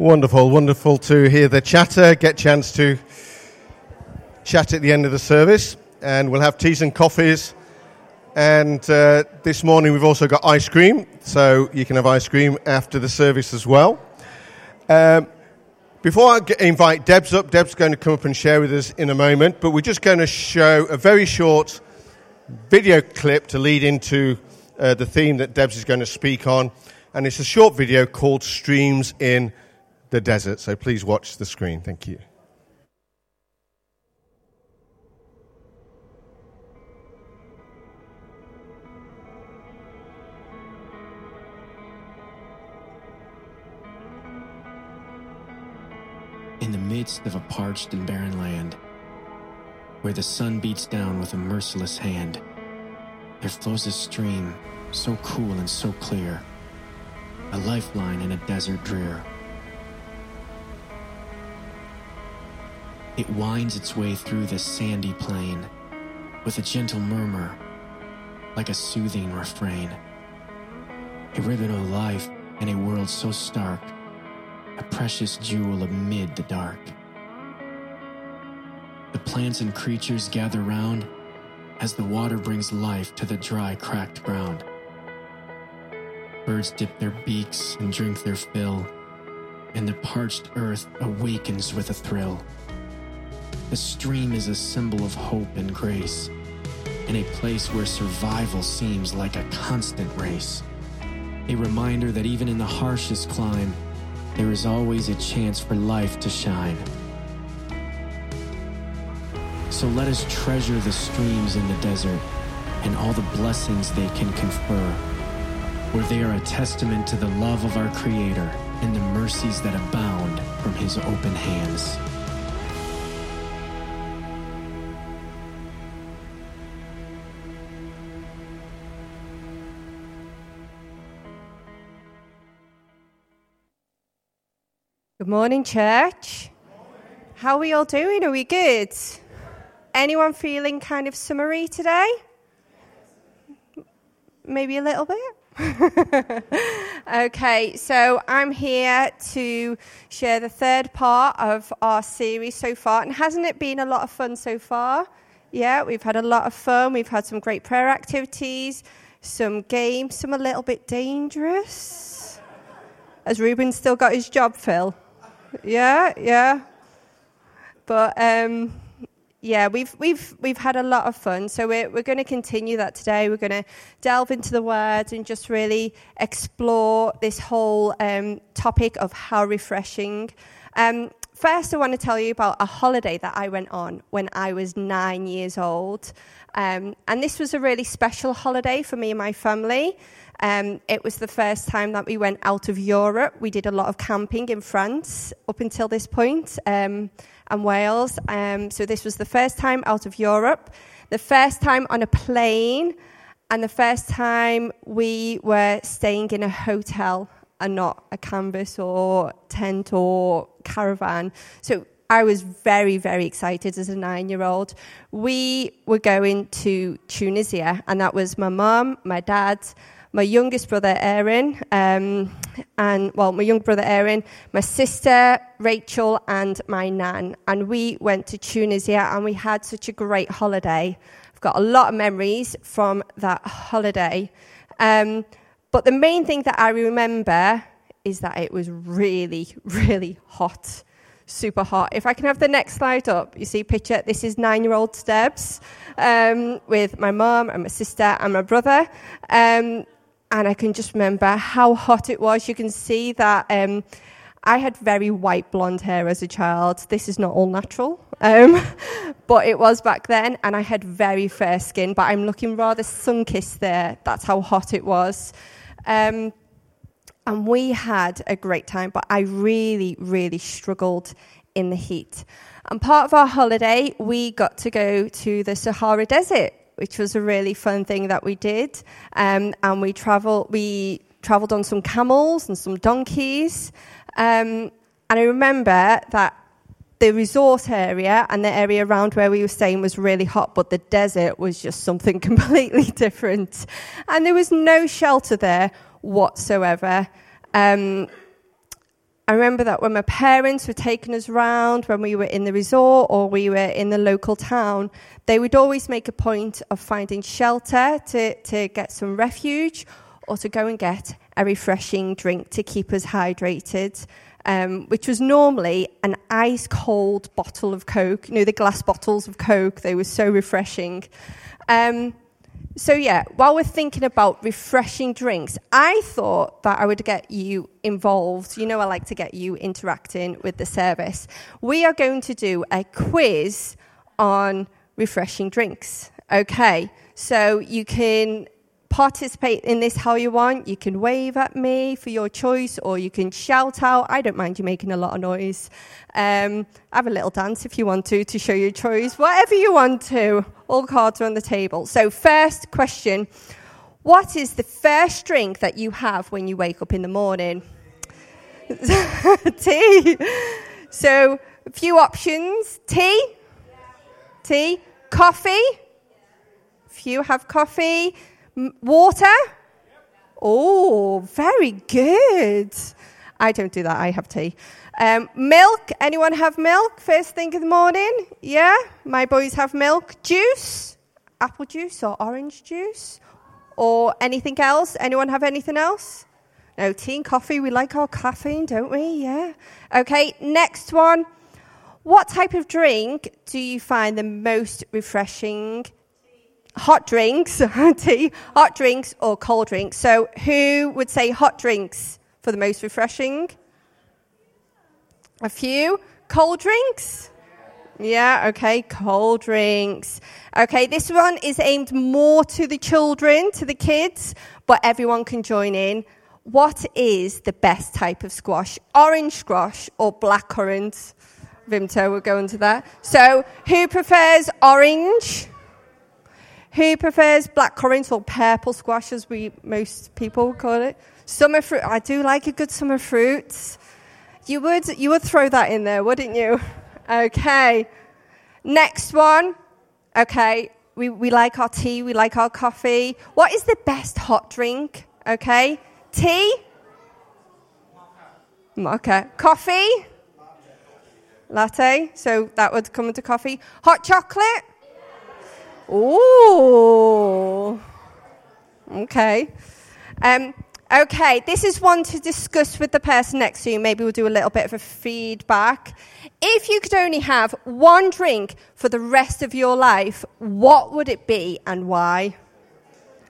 Wonderful, wonderful to hear the chatter, get chance to chat at the end of the service, and we'll have teas and coffees. And uh, this morning we've also got ice cream, so you can have ice cream after the service as well. Um, before I invite Debs up, Deb's going to come up and share with us in a moment, but we're just going to show a very short video clip to lead into uh, the theme that Debs is going to speak on. And it's a short video called Streams in the Desert. So please watch the screen. Thank you. in the midst of a parched and barren land, where the sun beats down with a merciless hand, there flows a stream so cool and so clear, a lifeline in a desert drear. It winds its way through this sandy plain with a gentle murmur, like a soothing refrain. A ribbon of life in a world so stark a precious jewel amid the dark. The plants and creatures gather round as the water brings life to the dry, cracked ground. Birds dip their beaks and drink their fill, and the parched earth awakens with a thrill. The stream is a symbol of hope and grace, in a place where survival seems like a constant race. A reminder that even in the harshest clime, there is always a chance for life to shine. So let us treasure the streams in the desert and all the blessings they can confer, where they are a testament to the love of our Creator and the mercies that abound from His open hands. Morning, church. How are we all doing? Are we good? Anyone feeling kind of summery today? Maybe a little bit? okay, so I'm here to share the third part of our series so far. And hasn't it been a lot of fun so far? Yeah, we've had a lot of fun. We've had some great prayer activities, some games, some a little bit dangerous. Has Ruben still got his job, Phil? Yeah, yeah. But um, yeah, we've we've we've had a lot of fun. So we're we're going to continue that today. We're going to delve into the Word and just really explore this whole um, topic of how refreshing. Um, first, I want to tell you about a holiday that I went on when I was nine years old, um, and this was a really special holiday for me and my family. Um, it was the first time that we went out of Europe. We did a lot of camping in France up until this point, um, and Wales. Um, so this was the first time out of Europe, the first time on a plane, and the first time we were staying in a hotel and not a canvas or tent or caravan. So I was very, very excited as a nine year old. We were going to Tunisia, and that was my mum, my dad, my youngest brother Aaron, um, and well, my young brother Aaron, my sister Rachel, and my nan. And we went to Tunisia and we had such a great holiday. I've got a lot of memories from that holiday. Um, but the main thing that I remember is that it was really, really hot. Super hot. If I can have the next slide up, you see picture. This is nine-year-old Debs um, with my mum and my sister and my brother. Um, and I can just remember how hot it was. You can see that um, I had very white blonde hair as a child. This is not all natural, um, but it was back then, and I had very fair skin. But I'm looking rather sun kissed there. That's how hot it was. Um, and we had a great time, but I really, really struggled in the heat. And part of our holiday, we got to go to the Sahara Desert which was a really fun thing that we did. Um, and we traveled, we traveled on some camels and some donkeys. Um, and I remember that the resort area and the area around where we were staying was really hot, but the desert was just something completely different. And there was no shelter there whatsoever. Um, I remember that when my parents were taking us around, when we were in the resort or we were in the local town, they would always make a point of finding shelter to, to get some refuge or to go and get a refreshing drink to keep us hydrated. Um, which was normally an ice cold bottle of Coke. You know, the glass bottles of Coke, they were so refreshing. Um, so, yeah, while we're thinking about refreshing drinks, I thought that I would get you involved. You know, I like to get you interacting with the service. We are going to do a quiz on refreshing drinks. Okay, so you can participate in this how you want. You can wave at me for your choice, or you can shout out. I don't mind you making a lot of noise. Um, have a little dance if you want to to show your choice. Whatever you want to. All cards are on the table. So, first question What is the first drink that you have when you wake up in the morning? tea. So, a few options tea, tea, coffee. Few have coffee. Water? Oh, very good. I don't do that, I have tea. Um, milk? Anyone have milk first thing in the morning? Yeah? My boys have milk. Juice? Apple juice or orange juice? Or anything else? Anyone have anything else? No, tea and coffee. We like our caffeine, don't we? Yeah. Okay, next one. What type of drink do you find the most refreshing? hot drinks, tea, hot drinks or cold drinks. So, who would say hot drinks for the most refreshing? A few. Cold drinks? Yeah, okay, cold drinks. Okay, this one is aimed more to the children, to the kids, but everyone can join in. What is the best type of squash? Orange squash or black currant? Vimto will go into that. So, who prefers orange? Who prefers black currant or purple squash, as we most people call it? Summer fruit. I do like a good summer fruit. You would you would throw that in there, wouldn't you? Okay. Next one. Okay. We, we like our tea, we like our coffee. What is the best hot drink? Okay. Tea? Mocha. Coffee? Latte. So that would come into coffee. Hot chocolate? Ooh. Okay. Um, okay, this is one to discuss with the person next to you. Maybe we'll do a little bit of a feedback. If you could only have one drink for the rest of your life, what would it be and why?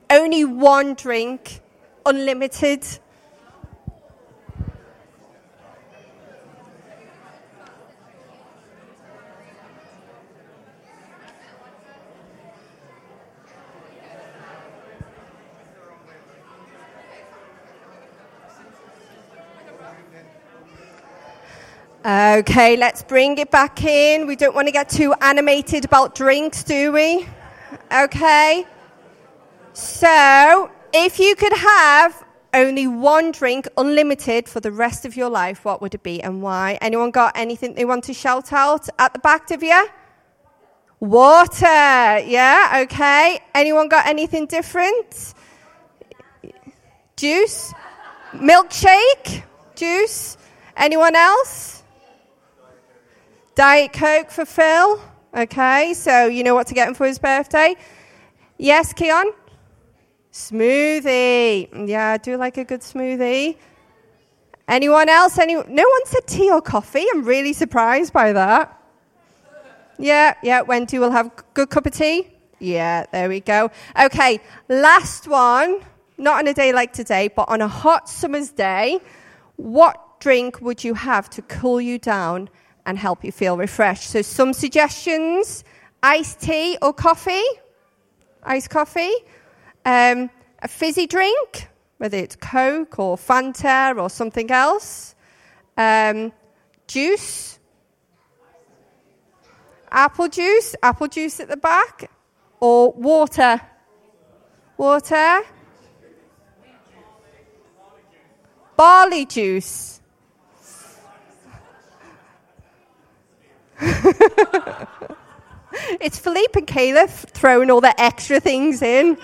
Only one drink, unlimited. Okay, let's bring it back in. We don't want to get too animated about drinks, do we? Okay. So, if you could have only one drink, unlimited, for the rest of your life, what would it be and why? Anyone got anything they want to shout out at the back of you? Water. Yeah, okay. Anyone got anything different? Juice? Milkshake? Juice? Anyone else? Diet Coke for Phil. Okay, so you know what to get him for his birthday? Yes, Keon? Smoothie. Yeah, I do like a good smoothie. Anyone else? Any? No one said tea or coffee. I'm really surprised by that. Yeah, yeah. Wendy will have a good cup of tea. Yeah, there we go. Okay, last one. Not on a day like today, but on a hot summer's day. What drink would you have to cool you down and help you feel refreshed. So, some suggestions iced tea or coffee, iced coffee, um, a fizzy drink, whether it's Coke or Fanta or something else, um, juice, apple juice, apple juice at the back, or water. Water. Barley juice. it's Philippe and Caleb throwing all the extra things in.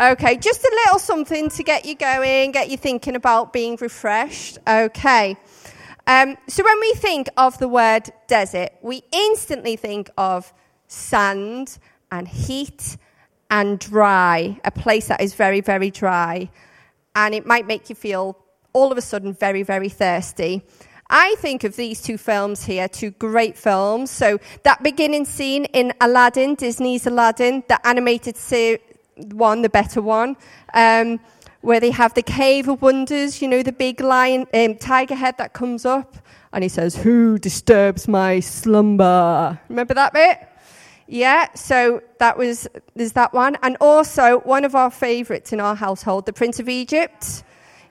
Okay, just a little something to get you going, get you thinking about being refreshed. Okay. Um, so when we think of the word desert, we instantly think of sand and heat and dry, a place that is very, very dry. And it might make you feel all of a sudden very, very thirsty. I think of these two films here, two great films. So that beginning scene in Aladdin, Disney's Aladdin, the animated one, the better one, um, where they have the Cave of Wonders, you know, the big lion, um, tiger head that comes up, and he says, "Who disturbs my slumber?" Remember that bit? Yeah, so that was there's that one, and also one of our favourites in our household, the Prince of Egypt.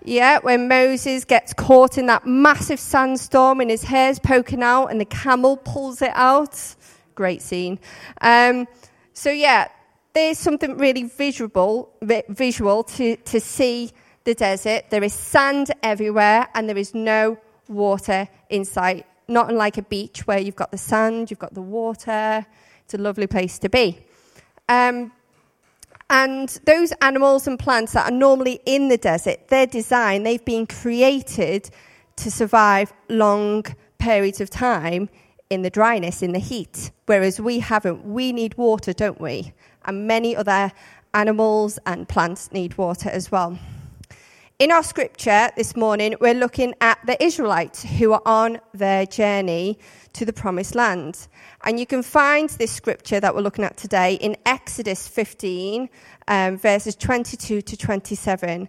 Yeah, when Moses gets caught in that massive sandstorm and his hair's poking out and the camel pulls it out. Great scene. Um, so, yeah, there's something really visual, visual to, to see the desert. There is sand everywhere and there is no water in sight. Not unlike a beach where you've got the sand, you've got the water. It's a lovely place to be. Um, and those animals and plants that are normally in the desert, they're designed, they've been created to survive long periods of time in the dryness, in the heat. Whereas we haven't. We need water, don't we? And many other animals and plants need water as well. In our scripture this morning, we're looking at the Israelites who are on their journey to the promised land. And you can find this scripture that we're looking at today in Exodus 15, um, verses 22 to 27.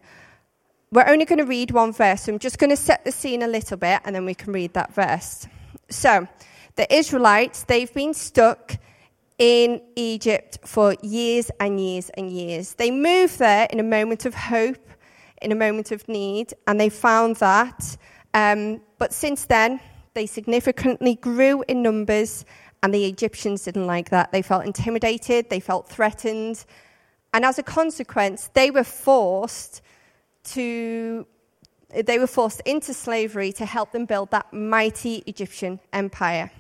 We're only going to read one verse, so I'm just going to set the scene a little bit and then we can read that verse. So, the Israelites, they've been stuck in Egypt for years and years and years. They moved there in a moment of hope, in a moment of need, and they found that. Um, but since then, they significantly grew in numbers, and the Egyptians didn't like that. They felt intimidated, they felt threatened, and as a consequence, they were forced to they were forced into slavery to help them build that mighty Egyptian empire.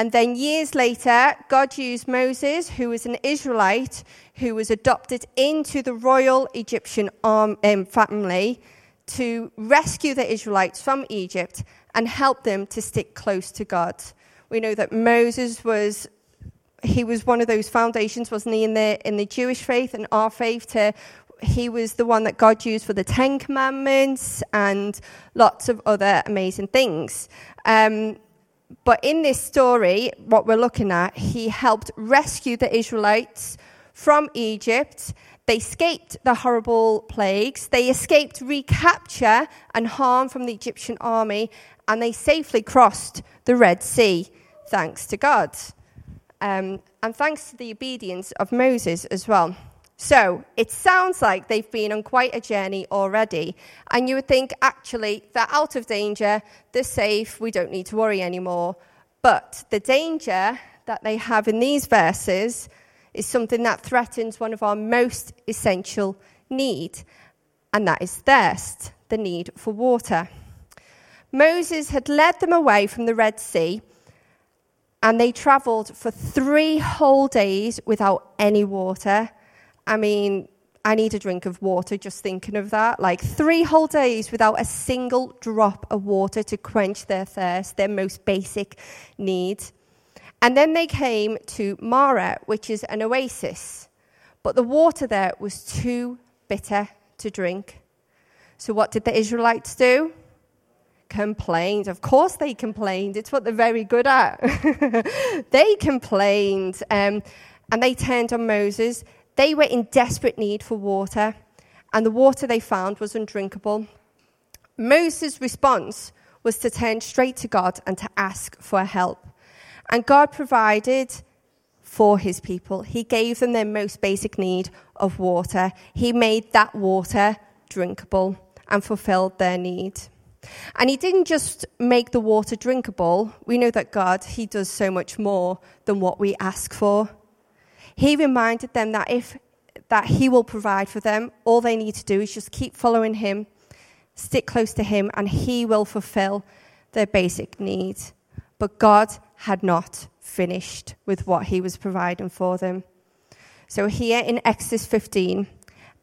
And then years later, God used Moses, who was an Israelite who was adopted into the royal Egyptian um, family, to rescue the Israelites from Egypt and help them to stick close to God. We know that Moses was he was one of those foundations, wasn't he, in the in the Jewish faith and our faith to he was the one that God used for the Ten Commandments and lots of other amazing things. Um, but in this story, what we're looking at, he helped rescue the Israelites from Egypt. They escaped the horrible plagues. They escaped recapture and harm from the Egyptian army and they safely crossed the Red Sea, thanks to God. Um, and thanks to the obedience of Moses as well. So it sounds like they've been on quite a journey already. And you would think, actually, they're out of danger, they're safe, we don't need to worry anymore. But the danger that they have in these verses is something that threatens one of our most essential needs, and that is thirst, the need for water. Moses had led them away from the Red Sea, and they traveled for three whole days without any water. I mean, I need a drink of water just thinking of that. Like three whole days without a single drop of water to quench their thirst, their most basic need. And then they came to Marah, which is an oasis. But the water there was too bitter to drink. So, what did the Israelites do? complained. Of course, they complained. It's what they're very good at. they complained um, and they turned on Moses. They were in desperate need for water, and the water they found was undrinkable. Moses' response was to turn straight to God and to ask for help. And God provided for his people. He gave them their most basic need of water. He made that water drinkable and fulfilled their need. And he didn't just make the water drinkable. We know that God, he does so much more than what we ask for. He reminded them that if that he will provide for them, all they need to do is just keep following him, stick close to him, and he will fulfill their basic needs. But God had not finished with what he was providing for them. So here in Exodus 15,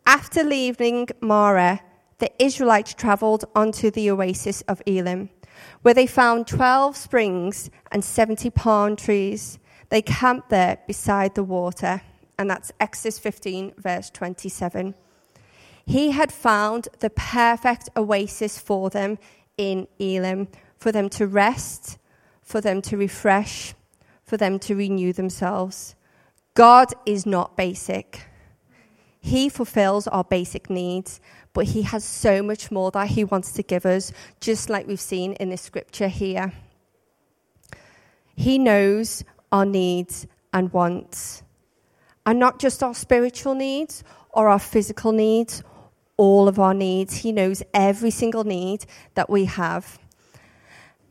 After leaving Marah, the Israelites traveled onto the oasis of Elim, where they found 12 springs and 70 palm trees. They camped there beside the water. And that's Exodus 15, verse 27. He had found the perfect oasis for them in Elim, for them to rest, for them to refresh, for them to renew themselves. God is not basic. He fulfills our basic needs, but He has so much more that He wants to give us, just like we've seen in this scripture here. He knows our needs and wants, and not just our spiritual needs or our physical needs, all of our needs. He knows every single need that we have.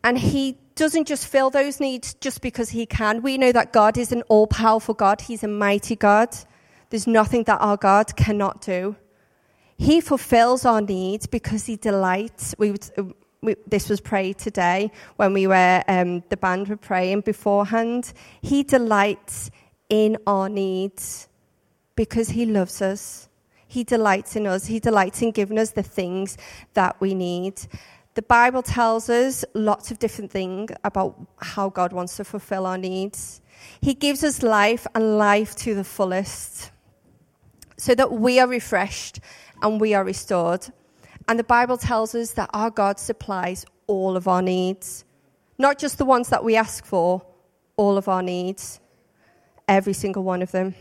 And He doesn't just fill those needs just because He can. We know that God is an all powerful God, He's a mighty God. There's nothing that our God cannot do. He fulfills our needs because He delights. We, we this was prayed today when we were, um, the band were praying beforehand. He delights in our needs because He loves us. He delights in us. He delights in giving us the things that we need. The Bible tells us lots of different things about how God wants to fulfill our needs. He gives us life and life to the fullest so that we are refreshed and we are restored. And the Bible tells us that our God supplies all of our needs, not just the ones that we ask for, all of our needs, every single one of them.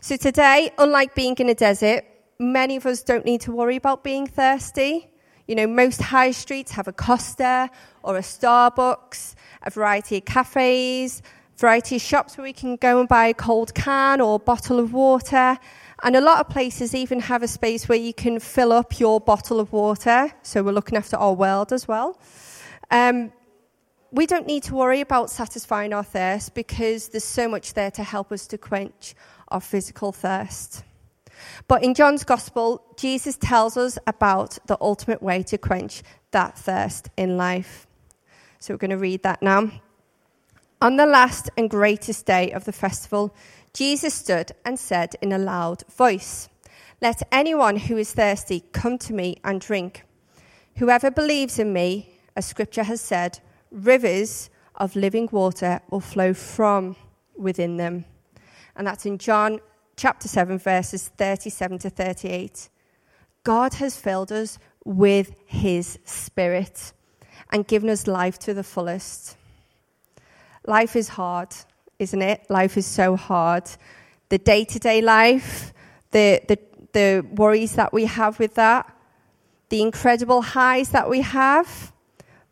So today, unlike being in a desert, many of us don't need to worry about being thirsty. You know, most high streets have a Costa or a Starbucks, a variety of cafes, variety of shops where we can go and buy a cold can or bottle of water. And a lot of places even have a space where you can fill up your bottle of water. So we're looking after our world as well. Um, we don't need to worry about satisfying our thirst because there's so much there to help us to quench our physical thirst. But in John's Gospel, Jesus tells us about the ultimate way to quench that thirst in life. So we're going to read that now. On the last and greatest day of the festival, Jesus stood and said in a loud voice, Let anyone who is thirsty come to me and drink. Whoever believes in me, as scripture has said, rivers of living water will flow from within them. And that's in John chapter 7, verses 37 to 38. God has filled us with his spirit and given us life to the fullest. Life is hard isn't it? Life is so hard. The day to day life, the, the, the worries that we have with that, the incredible highs that we have,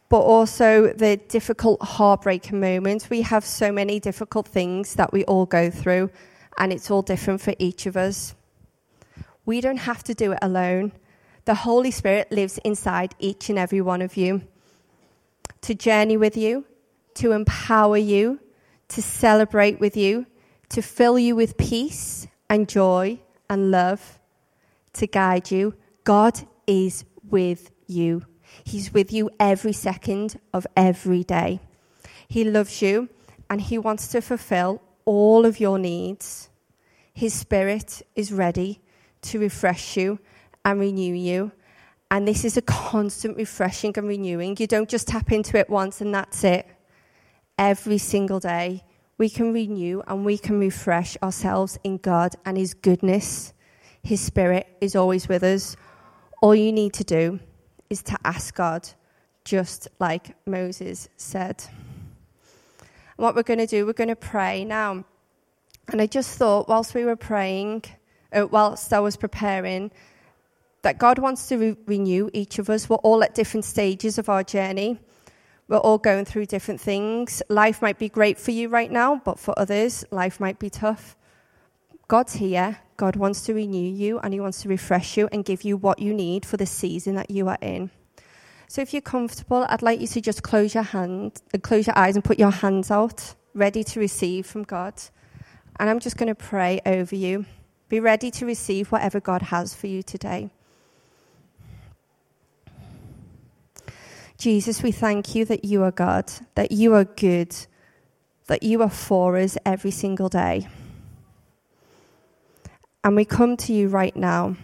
but also the difficult, heartbreaking moments. We have so many difficult things that we all go through, and it's all different for each of us. We don't have to do it alone. The Holy Spirit lives inside each and every one of you to journey with you, to empower you, to celebrate with you, to fill you with peace and joy and love, to guide you. God is with you. He's with you every second of every day. He loves you and He wants to fulfill all of your needs. His Spirit is ready to refresh you and renew you. And this is a constant refreshing and renewing. You don't just tap into it once and that's it every single day, we can renew and we can refresh ourselves in God and His goodness. His Spirit is always with us. All you need to do is to ask God, just like Moses said. And what we're going to do, we're going to pray now. And I just thought, whilst we were praying, uh, whilst I was preparing, that God wants to re- renew each of us. We're all at different stages of our journey. We're all going through different things. Life might be great for you right now, but for others, life might be tough. God's here. God wants to renew you and He wants to refresh you and give you what you need for the season that you are in. So if you're comfortable, I'd like you to just close your hand, uh, close your eyes and put your hands out, ready to receive from God. And I'm just going to pray over you. Be ready to receive whatever God has for you today. Jesus, we thank you that you are God, that you are good, that you are for us every single day. And we come to you right now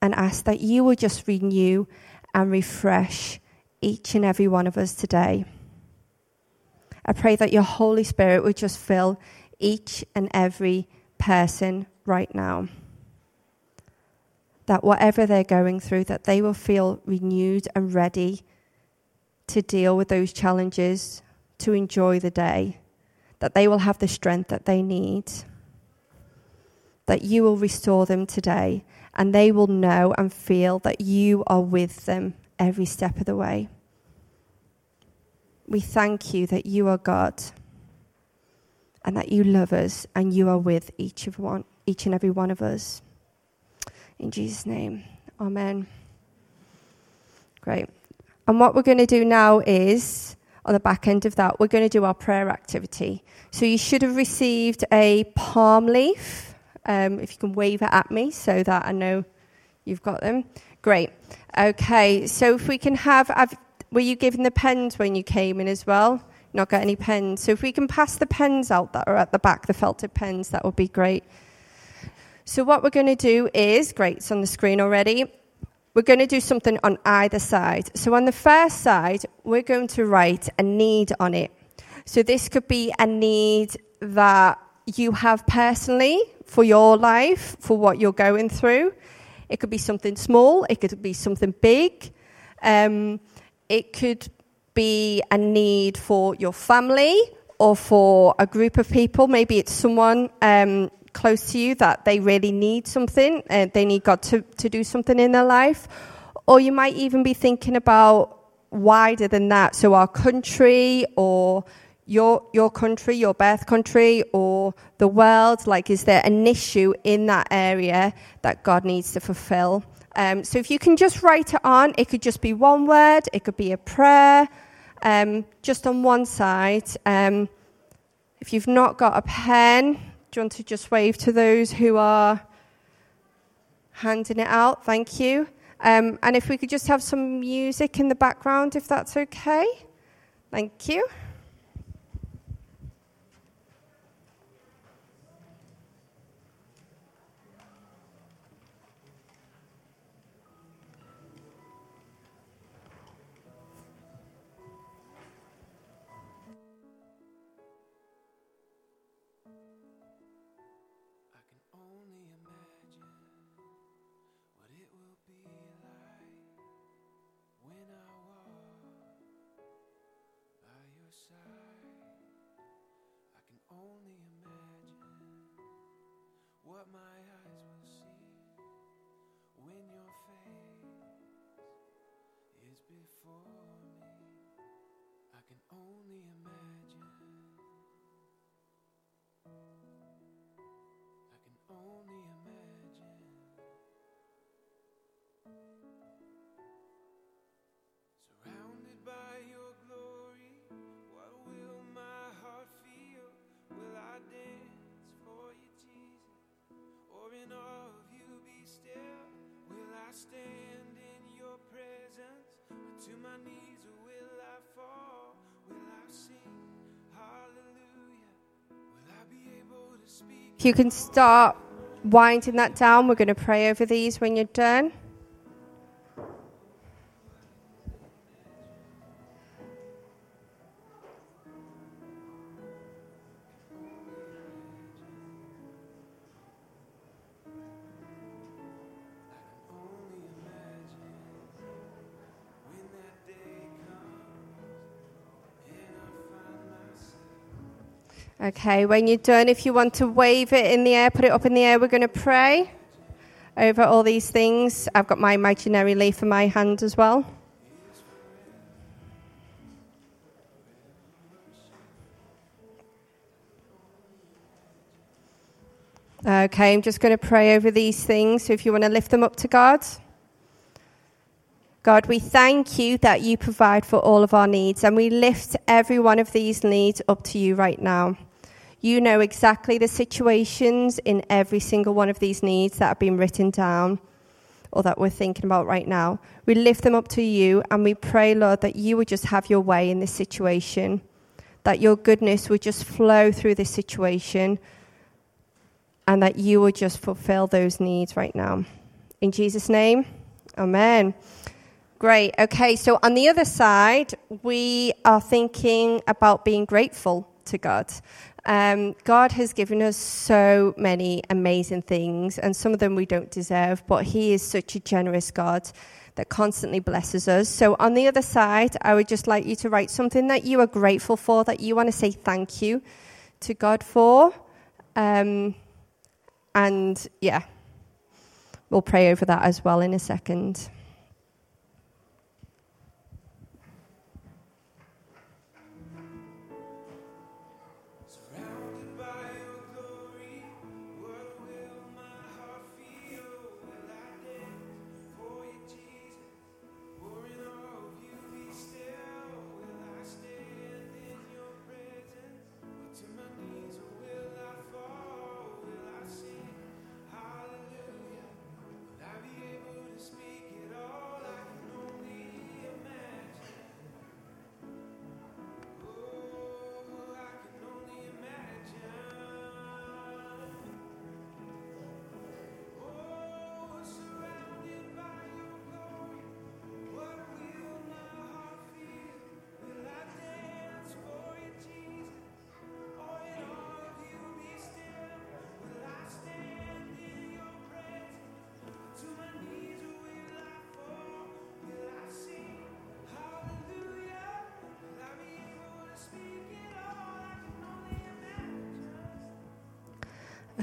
and ask that you will just renew and refresh each and every one of us today. I pray that your Holy Spirit would just fill each and every person right now. That whatever they're going through, that they will feel renewed and ready to deal with those challenges, to enjoy the day, that they will have the strength that they need, that you will restore them today, and they will know and feel that you are with them every step of the way. We thank you that you are God and that you love us and you are with each of one each and every one of us. In Jesus' name. Amen. Great. And what we're going to do now is, on the back end of that, we're going to do our prayer activity. So you should have received a palm leaf. Um, if you can wave it at me so that I know you've got them. Great. Okay, so if we can have, have were you given the pens when you came in as well? Not got any pens. So if we can pass the pens out that are at the back, the felted pens, that would be great. So what we're going to do is, great, it's on the screen already. We're going to do something on either side. So on the first side, we're going to write a need on it. So this could be a need that you have personally for your life, for what you're going through. It could be something small, it could be something big. Um, it could be a need for your family or for a group of people. Maybe it's someone um, close to you that they really need something and they need God to, to do something in their life. Or you might even be thinking about wider than that. So, our country or your, your country, your birth country, or the world? Like, is there an issue in that area that God needs to fulfill? Um, so, if you can just write it on, it could just be one word, it could be a prayer, um, just on one side. Um, if you've not got a pen, do you want to just wave to those who are handing it out? Thank you. Um, and if we could just have some music in the background, if that's okay. Thank you. only imagine. I can only imagine. Surrounded by your glory, what will my heart feel? Will I dance for you, Jesus? Or in awe of you be still? Will I stand in your presence or to my knees? If you can start winding that down, we're going to pray over these when you're done. Okay, when you're done, if you want to wave it in the air, put it up in the air, we're going to pray over all these things. I've got my imaginary leaf in my hand as well. Okay, I'm just going to pray over these things. So if you want to lift them up to God. God, we thank you that you provide for all of our needs, and we lift every one of these needs up to you right now. You know exactly the situations in every single one of these needs that have been written down or that we're thinking about right now. We lift them up to you and we pray, Lord, that you would just have your way in this situation, that your goodness would just flow through this situation, and that you would just fulfill those needs right now. In Jesus' name, amen. Great. Okay, so on the other side, we are thinking about being grateful to God. Um, God has given us so many amazing things, and some of them we don't deserve, but He is such a generous God that constantly blesses us. So, on the other side, I would just like you to write something that you are grateful for, that you want to say thank you to God for. Um, and yeah, we'll pray over that as well in a second.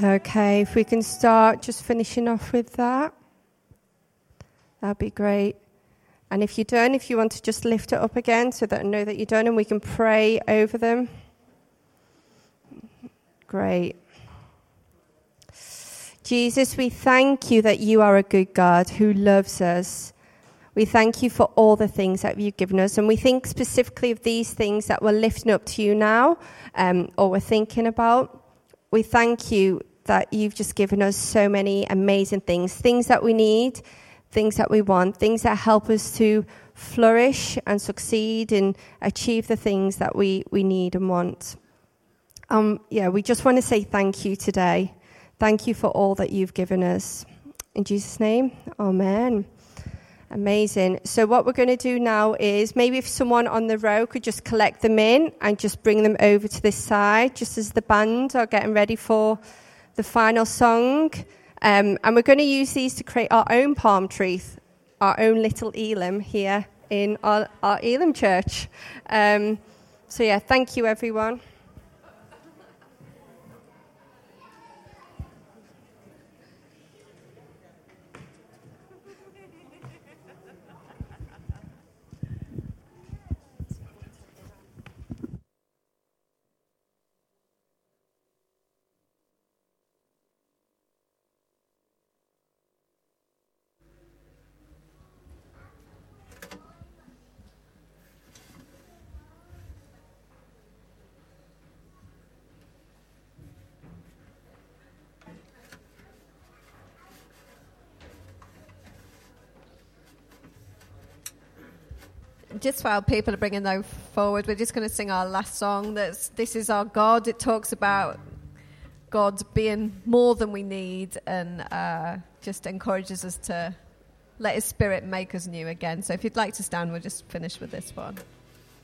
Okay, if we can start just finishing off with that, that'd be great. And if you don't, if you want to just lift it up again so that I know that you're done and we can pray over them. Great. Jesus, we thank you that you are a good God who loves us. We thank you for all the things that you've given us. And we think specifically of these things that we're lifting up to you now um, or we're thinking about we thank you that you've just given us so many amazing things things that we need, things that we want, things that help us to flourish and succeed and achieve the things that we, we need and want. Um, yeah, we just want to say thank you today. Thank you for all that you've given us. In Jesus' name, amen. Amazing. So, what we're going to do now is maybe if someone on the row could just collect them in and just bring them over to this side, just as the band are getting ready for the final song. Um, and we're going to use these to create our own palm tree, our own little Elim here in our, our Elim church. Um, so, yeah, thank you, everyone. Just while people are bringing those forward, we're just going to sing our last song. That's "This Is Our God." It talks about God being more than we need, and uh, just encourages us to let His Spirit make us new again. So, if you'd like to stand, we'll just finish with this one.